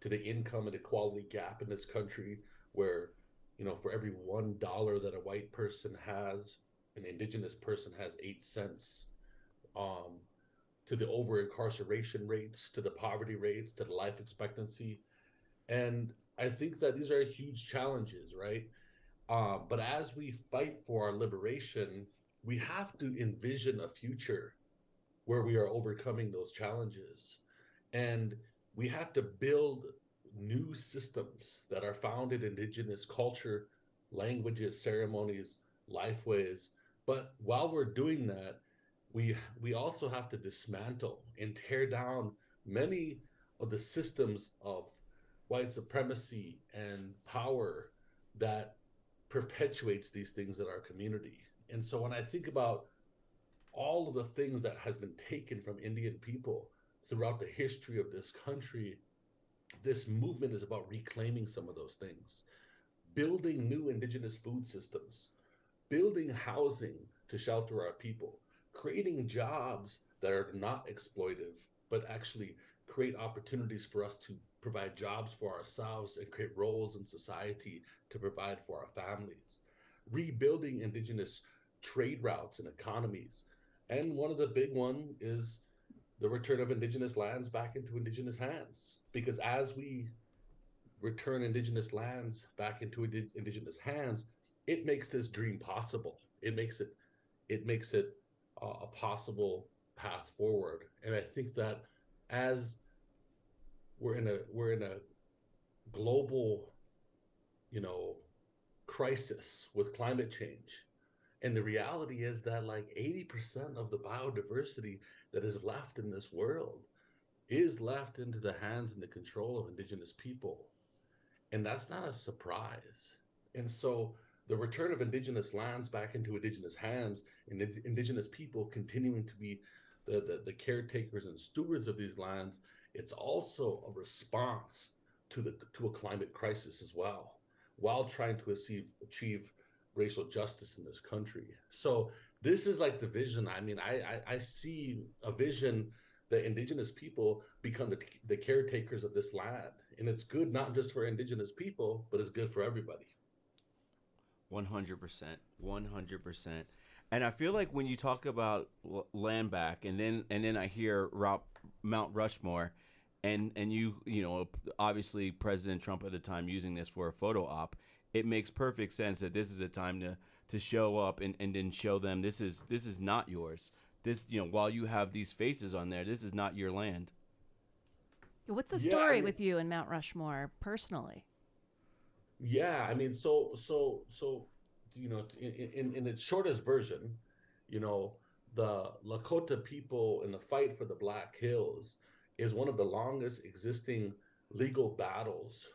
to the income and inequality gap in this country, where, you know, for every one dollar that a white person has, an indigenous person has eight cents. Um, to the over incarceration rates, to the poverty rates, to the life expectancy. And I think that these are huge challenges, right? Um, but as we fight for our liberation, we have to envision a future where we are overcoming those challenges. And we have to build new systems that are founded in indigenous culture, languages, ceremonies, lifeways. But while we're doing that, we we also have to dismantle and tear down many of the systems of white supremacy and power that perpetuates these things in our community. And so when I think about all of the things that has been taken from Indian people throughout the history of this country, this movement is about reclaiming some of those things, building new indigenous food systems, building housing to shelter our people, creating jobs that are not exploitive, but actually create opportunities for us to provide jobs for ourselves and create roles in society to provide for our families, rebuilding indigenous trade routes and economies. And one of the big one is the return of indigenous lands back into indigenous hands. Because as we return indigenous lands back into indigenous hands, it makes this dream possible. It makes it it makes it uh, a possible path forward. And I think that as we're in a we're in a global, you know, crisis with climate change. And the reality is that like 80% of the biodiversity that is left in this world is left into the hands and the control of indigenous people. And that's not a surprise. And so the return of indigenous lands back into indigenous hands and indigenous people continuing to be the, the, the, caretakers and stewards of these lands, it's also a response to the to a climate crisis as well, while trying to achieve achieve racial justice in this country. So this is like the vision. I mean, I I, I see a vision that indigenous people become the, the caretakers of this land, and it's good not just for indigenous people, but it's good for everybody. One hundred percent, one hundred percent. And I feel like when you talk about land back, and then and then I hear Mount Rushmore, and and you you know obviously President Trump at the time using this for a photo op, it makes perfect sense that this is a time to to show up and and then show them this is this is not yours. This you know while you have these faces on there, this is not your land. What's the story yeah, I mean, with you and Mount Rushmore personally? Yeah, I mean, so so so, you know, in in, in its shortest version, you know, the Lakota people in the fight for the Black Hills is one of the longest existing legal battles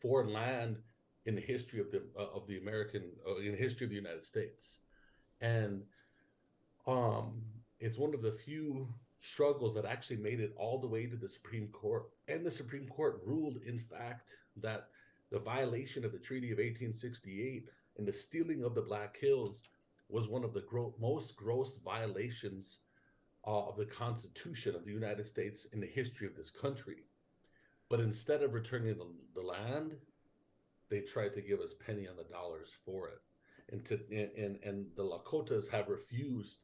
for land in the history of the uh, of the American uh, in the history of the United States, and um, it's one of the few struggles that actually made it all the way to the Supreme Court, and the Supreme Court ruled, in fact, that the violation of the Treaty of 1868 and the stealing of the Black Hills was one of the gro- most gross violations uh, of the Constitution of the United States in the history of this country. But instead of returning the, the land, they tried to give us penny on the dollars for it. And, to, and, and the Lakotas have refused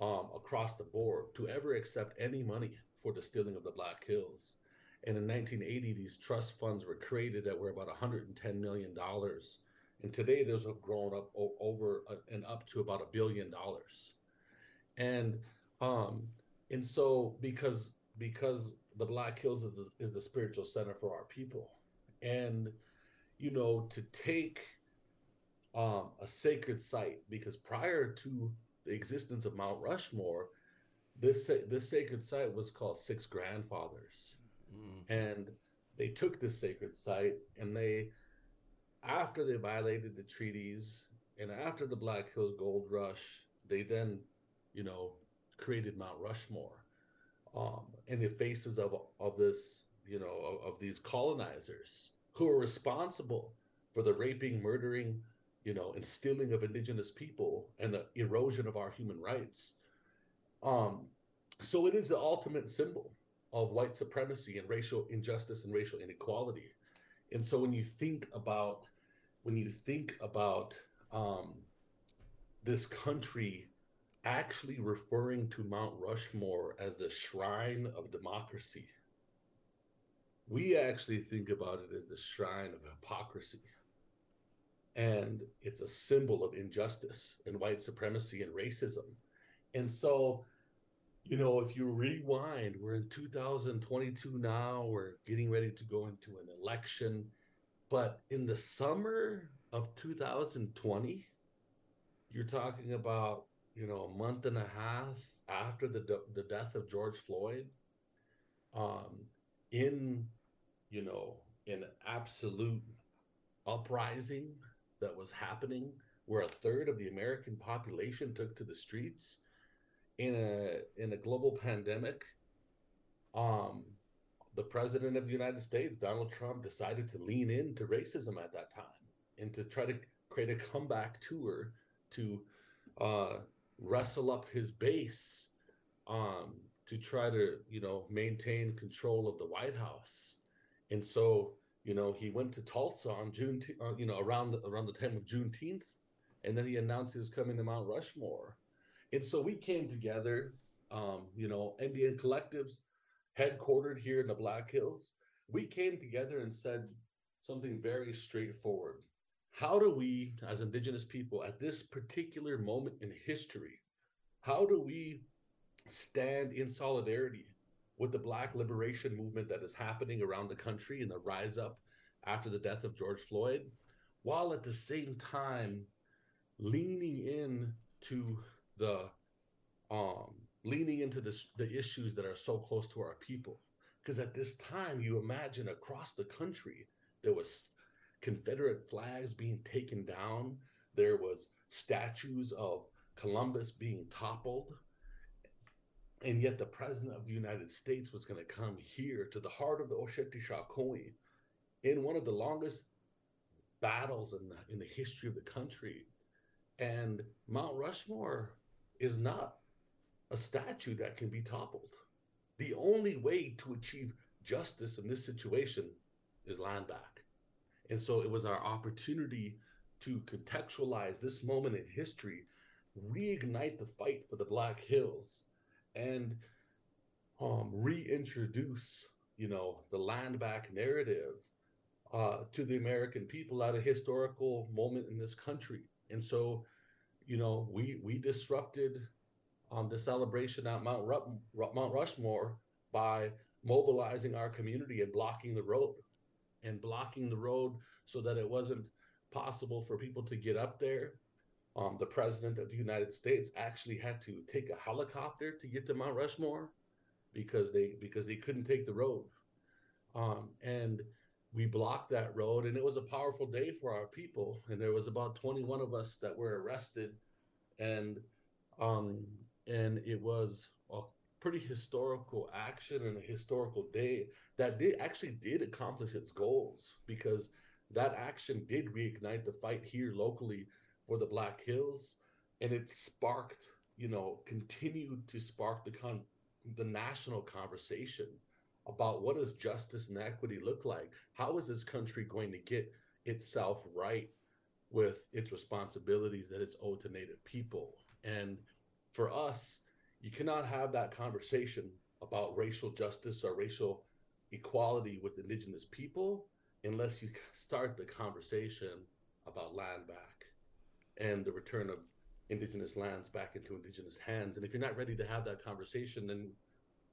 um, across the board to ever accept any money for the stealing of the Black Hills. And in 1980, these trust funds were created that were about 110 million dollars, and today those have grown up over uh, and up to about a billion dollars. And um, and so because because the Black Hills is, is the spiritual center for our people, and you know to take um, a sacred site because prior to the existence of Mount Rushmore, this this sacred site was called Six Grandfathers, and they took this sacred site and they, after they violated the treaties and after the Black Hills Gold Rush, they then, you know, created Mount Rushmore, um, in the faces of of this, you know, of, of these colonizers who are responsible for the raping, murdering, you know, and stealing of indigenous people and the erosion of our human rights. Um, so it is the ultimate symbol of white supremacy and racial injustice and racial inequality. And so when you think about when you think about um, this country actually referring to Mount Rushmore as the shrine of democracy, we actually think about it as the shrine of hypocrisy. And it's a symbol of injustice and white supremacy and racism. And so, you know, if you rewind, we're in 2022 now, we're getting ready to go into an election. But in the summer of 2020, you're talking about, you know, a month and a half after the, the death of George Floyd, um, in, you know, an absolute uprising that was happening where a third of the American population took to the streets in a in a global pandemic um the president of the United States Donald Trump decided to lean into racism at that time and to try to create a comeback tour to uh wrestle up his base um to try to you know maintain control of the White House. And so you know, he went to Tulsa on June, uh, you know, around around the time of Juneteenth, and then he announced he was coming to Mount Rushmore, and so we came together, um, you know, NDN collectives, headquartered here in the Black Hills. We came together and said something very straightforward. How do we, as Indigenous people, at this particular moment in history, how do we stand in solidarity with the Black liberation movement that is happening around the country and the rise up after the death of George Floyd, while at the same time leaning in to the um, leaning into the, the issues that are so close to our people. Because at this time, you imagine across the country, there was Confederate flags being taken down. There was statues of Columbus being toppled and yet the president of the United States was going to come here to the heart of the Oceti Sakowin in one of the longest battles in the, in the history of the country. And Mount Rushmore is not a statue that can be toppled. The only way to achieve justice in this situation is land back. And so it was our opportunity to contextualize this moment in history, reignite the fight for the Black Hills, and um, reintroduce, you know, the land back narrative uh, to the American people at a historical moment in this country. And so, you know, we we disrupted um, the celebration at Mount Ru- Mount Rushmore by mobilizing our community and blocking the road, and blocking the road so that it wasn't possible for people to get up there. Um, the president of the United States actually had to take a helicopter to get to Mount Rushmore because they because they couldn't take the road, um, and we blocked that road, and it was a powerful day for our people. And there was about 21 of us that were arrested, and um, and it was a pretty historical action and a historical day that did actually did accomplish its goals because that action did reignite the fight here locally for the Black Hills, and it sparked, you know, continued to spark the con the national conversation about what does justice and equity look like? How is this country going to get itself right with its responsibilities that it's owed to Native people? And for us, you cannot have that conversation about racial justice or racial equality with Indigenous people unless you start the conversation about land back and the return of indigenous lands back into indigenous hands. And if you're not ready to have that conversation, then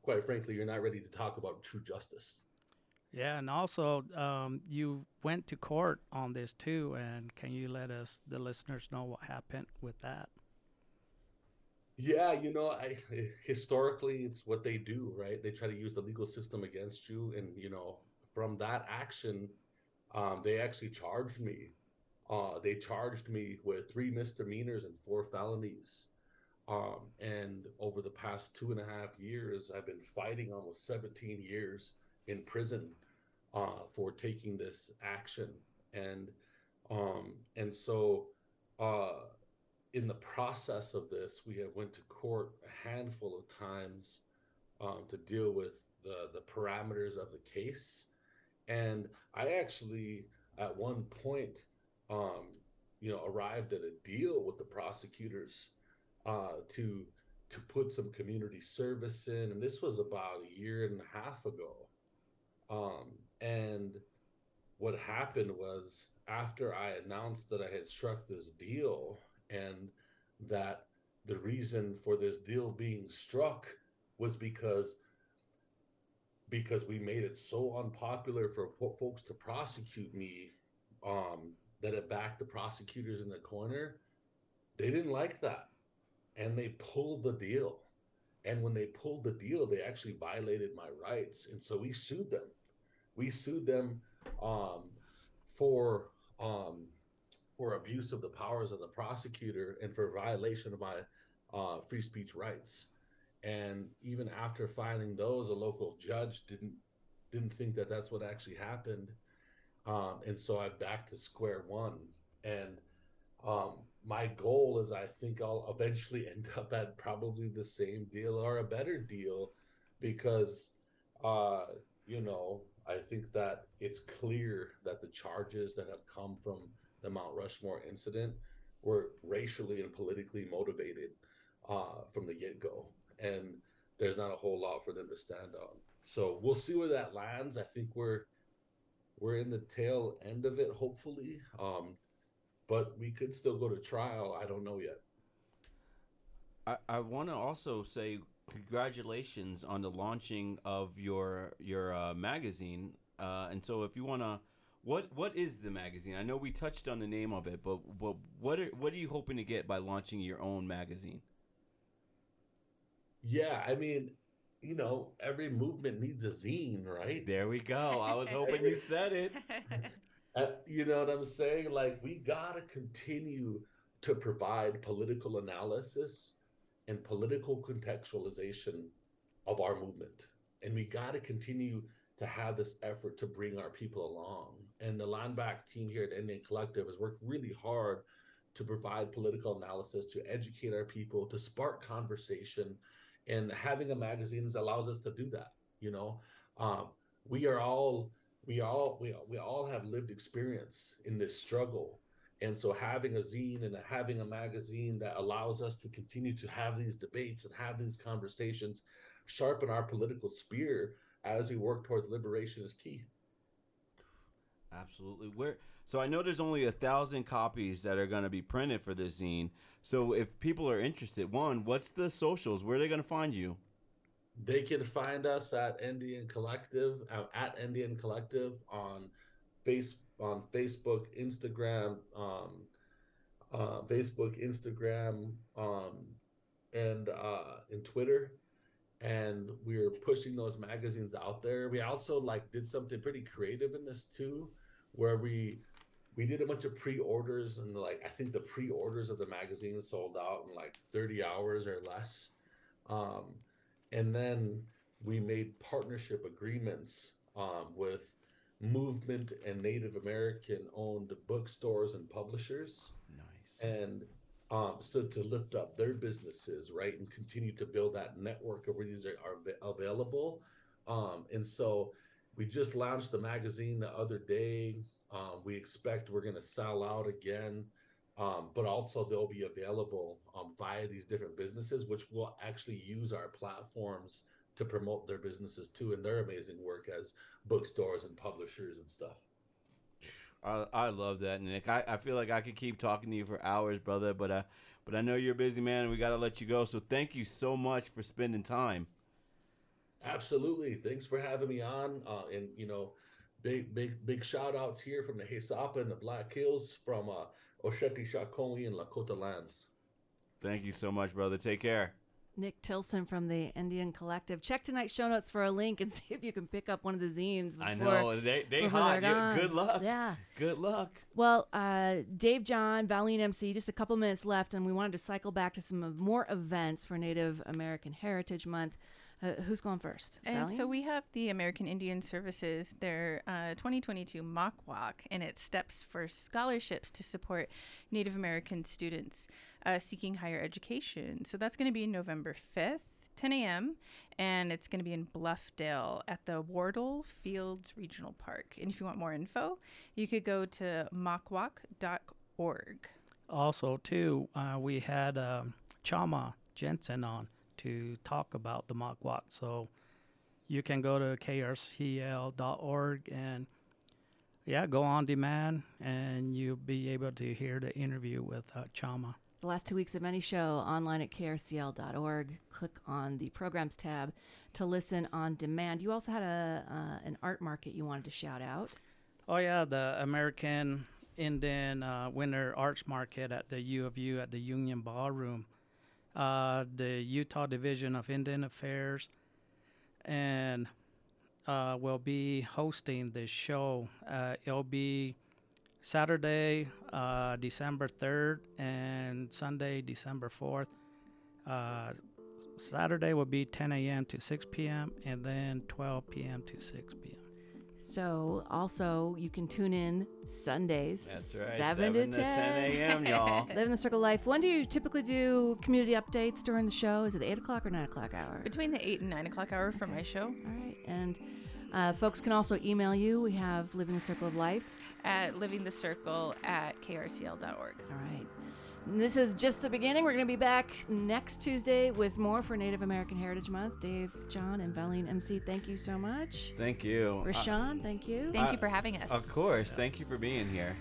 quite frankly, you're not ready to talk about true justice. Yeah, and also um, you went to court on this too. And can you let us, the listeners, know what happened with that? Yeah, you know, I historically it's what they do, right? They try to use the legal system against you, and you know, from that action, um, they actually charged me uh, they charged me with three misdemeanors and four felonies. Um, and over the past two and a half years, I've been fighting almost 17 years in prison uh, for taking this action. And um, and so uh, in the process of this, we have went to court a handful of times um, to deal with the the parameters of the case. And I actually, at one point, um, you know, arrived at a deal with the prosecutors uh, to to put some community service in, and this was about a year and a half ago. Um, and what happened was after I announced that I had struck this deal and that the reason for this deal being struck was because because we made it so unpopular for folks to prosecute me um, that it backed the prosecutors in the corner, they didn't like that. And they pulled the deal. And when they pulled the deal, they actually violated my rights. And so we sued them. We sued them um, for um, for abuse of the powers of the prosecutor and for violation of my uh, free speech rights. And even after filing those, a local judge didn't didn't think that that's what actually happened um, and so I'm back to square one. And um, my goal is I think I'll eventually end up at probably the same deal or a better deal because, uh, you know, I think that it's clear that the charges that have come from the Mount Rushmore incident were racially and politically motivated uh, from the get go. And there's not a whole lot for them to stand on. So we'll see where that lands. I think we're we're in the tail end of it, hopefully. Um, but we could still go to trial. I don't know yet. I, I want to also say congratulations on the launching of your your uh, magazine. Uh, and so, if you want to, what what is the magazine? I know we touched on the name of it, but but what are, what are you hoping to get by launching your own magazine? Yeah, I mean, you know, every movement needs a zine, right? There we go. I was hoping you said it. Uh, you know what I'm saying? Like, we got to continue to provide political analysis and political contextualization of our movement. And we got to continue to have this effort to bring our people along. And the Land Back team here at NDN Collective has worked really hard to provide political analysis, to educate our people, to spark conversation, and having a magazine allows us to do that you know um, we are all we all we, we all have lived experience in this struggle and so having a zine and having a magazine that allows us to continue to have these debates and have these conversations sharpen our political spear as we work towards liberation is key absolutely where so I know there's only a thousand copies that are going to be printed for this zine. So if people are interested, one, what's the socials? Where are they going to find you? They can find us at NDN Collective uh, at NDN Collective on face on Facebook, Instagram, um, uh, Facebook, Instagram, um, and uh, in Twitter. And we're pushing those magazines out there. We also like did something pretty creative in this too, where we we did a bunch of pre-orders and like i think the pre-orders of the magazine sold out in like 30 hours or less um, and then we made partnership agreements um, with movement and native american owned bookstores and publishers nice and um, so to lift up their businesses, right, and continue to build that network of where these are, are available. Um, and so we just launched the magazine the other day. Um, we expect we're going to sell out again, um, but also they'll be available um, via these different businesses, which will actually use our platforms to promote their businesses too and their amazing work as bookstores and publishers and stuff. I, I love that, Nick. I, I feel like I could keep talking to you for hours, brother, but uh, but I know you're a busy man, and we got to let you go. So thank you so much for spending time. Absolutely. Thanks for having me on. Uh, and you know, big big big shout outs here from the Hesapa and the Black Hills from uh, Oceti Sakowin and Lakota lands. Thank you so much, brother. Take care. Nick Tilsen from the NDN Collective. Check tonight's show notes for a link and see if you can pick up one of the zines. Before, I know they they before hot. they're good luck. Yeah. Good luck. Well, uh, Dave John, Valine MC, just a couple minutes left, and we wanted to cycle back to some of more events for Native American Heritage Month. Uh, who's going first? And so we have the American Indian Services, their uh, 2022 Mock Walk, and it's steps for scholarships to support Native American students uh, seeking higher education. So that's going to be November 5th, 10 a.m., and it's going to be in Bluffdale at the Wardle Fields Regional Park. And if you want more info, you could go to mockwalk.org. Also, too, uh, we had um, Chama Jensen on to talk about the mock walk. So you can go to krcl.org and yeah, go on demand, and you'll be able to hear the interview with uh, Chama. the last two weeks of any show online at krcl.org. Click on the programs tab to listen on demand. You also had a uh, an art market you wanted to shout out. Oh yeah, the American Indian uh, Winter Arts Market at the U of U at the Union Ballroom, uh, the Utah Division of Indian Affairs, and uh, will be hosting the show. Uh, it'll be Saturday, uh, December third, and Sunday, December fourth. Uh, Saturday will be 10 a.m. to 6 p.m. and then 12 p.m. to 6 p.m. So also you can tune in Sundays, That's right, 7, to 10, 7 to 10 a.m., y'all. living the Circle of Life. When do you typically do community updates during the show? Is it the 8 o'clock or 9 o'clock hour? Between the 8 and 9 o'clock hour for my show. All right. And uh, folks can also email you. We have Living the Circle of Life. At living the circle at krcl.org. All right. And this is just the beginning. We're going to be back next Tuesday with more for Native American Heritage Month. Dave, John, and Valine MC, thank you so much. Thank you. Rashawn, uh, thank you. Thank I- you uh, for having us. Of course. Thank you for being here.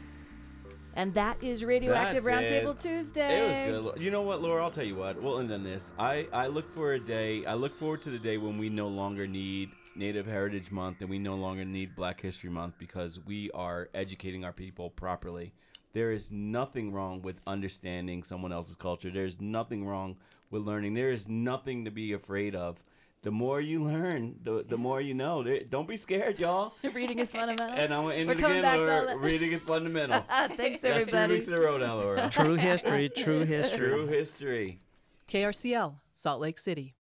And that is Radioactive That's Roundtable it. Tuesday. It was good. You know what, Laura? I'll tell you what. We'll end on this. I, I look for a day. I look forward to the day when we no longer need Native Heritage Month and we no longer need Black History Month because we are educating our people properly. There is nothing wrong with understanding someone else's culture. There's nothing wrong with learning. There is nothing to be afraid of. The more you learn, the the more you know. There- Don't be scared, y'all. Reading is fundamental. And I'm gonna end We're it coming again. back to all Laura. Reading is fundamental. Thanks, That's three everybody. weeks in a row now, Laura. True history, true history. True history. KRCL, Salt Lake City.